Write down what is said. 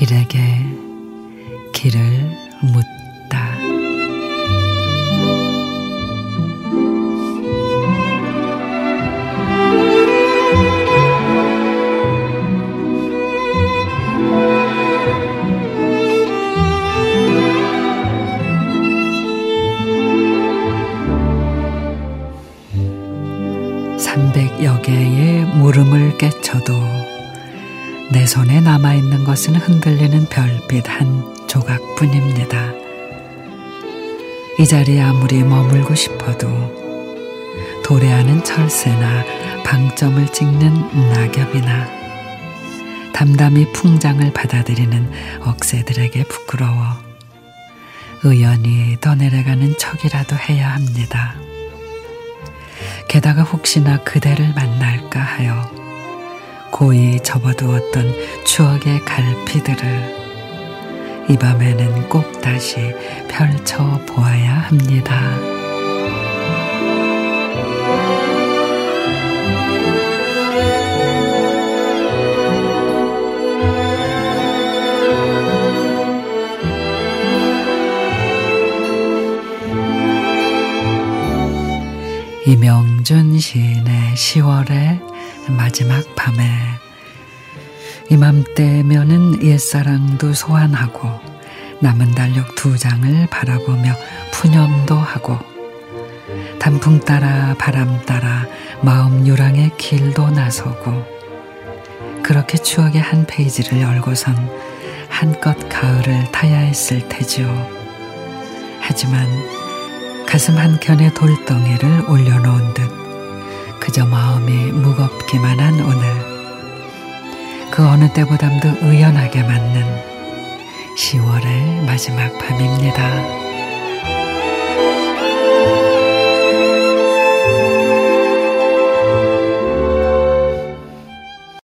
길에게 길을 묻다. 삼백여 개의 물음을 깨쳐도 내 손에 남아있는 것은 흔들리는 별빛 한 조각뿐입니다. 이 자리에 아무리 머물고 싶어도 도래하는 철새나 방점을 찍는 낙엽이나 담담히 풍장을 받아들이는 억새들에게 부끄러워 의연히 떠내려가는 척이라도 해야 합니다. 게다가 혹시나 그대를 만날까 하여 고이 접어두었던 추억의 갈피들을 이 밤에는 꼭 다시 펼쳐 보아야 합니다. 이명준 시인의 10월의 마지막 밤에 이맘때면은 옛사랑도 소환하고 남은 달력 두 장을 바라보며 푸념도 하고 단풍 따라 바람 따라 마음 유랑의 길도 나서고 그렇게 추억의 한 페이지를 열고선 한껏 가을을 타야 했을 테지요. 하지만 가슴 한켠에 돌덩이를 올려놓은 듯 그저 마음이 무겁기만 한 오늘 그 어느 때보담도 의연하게 맞는 10월의 마지막 밤입니다.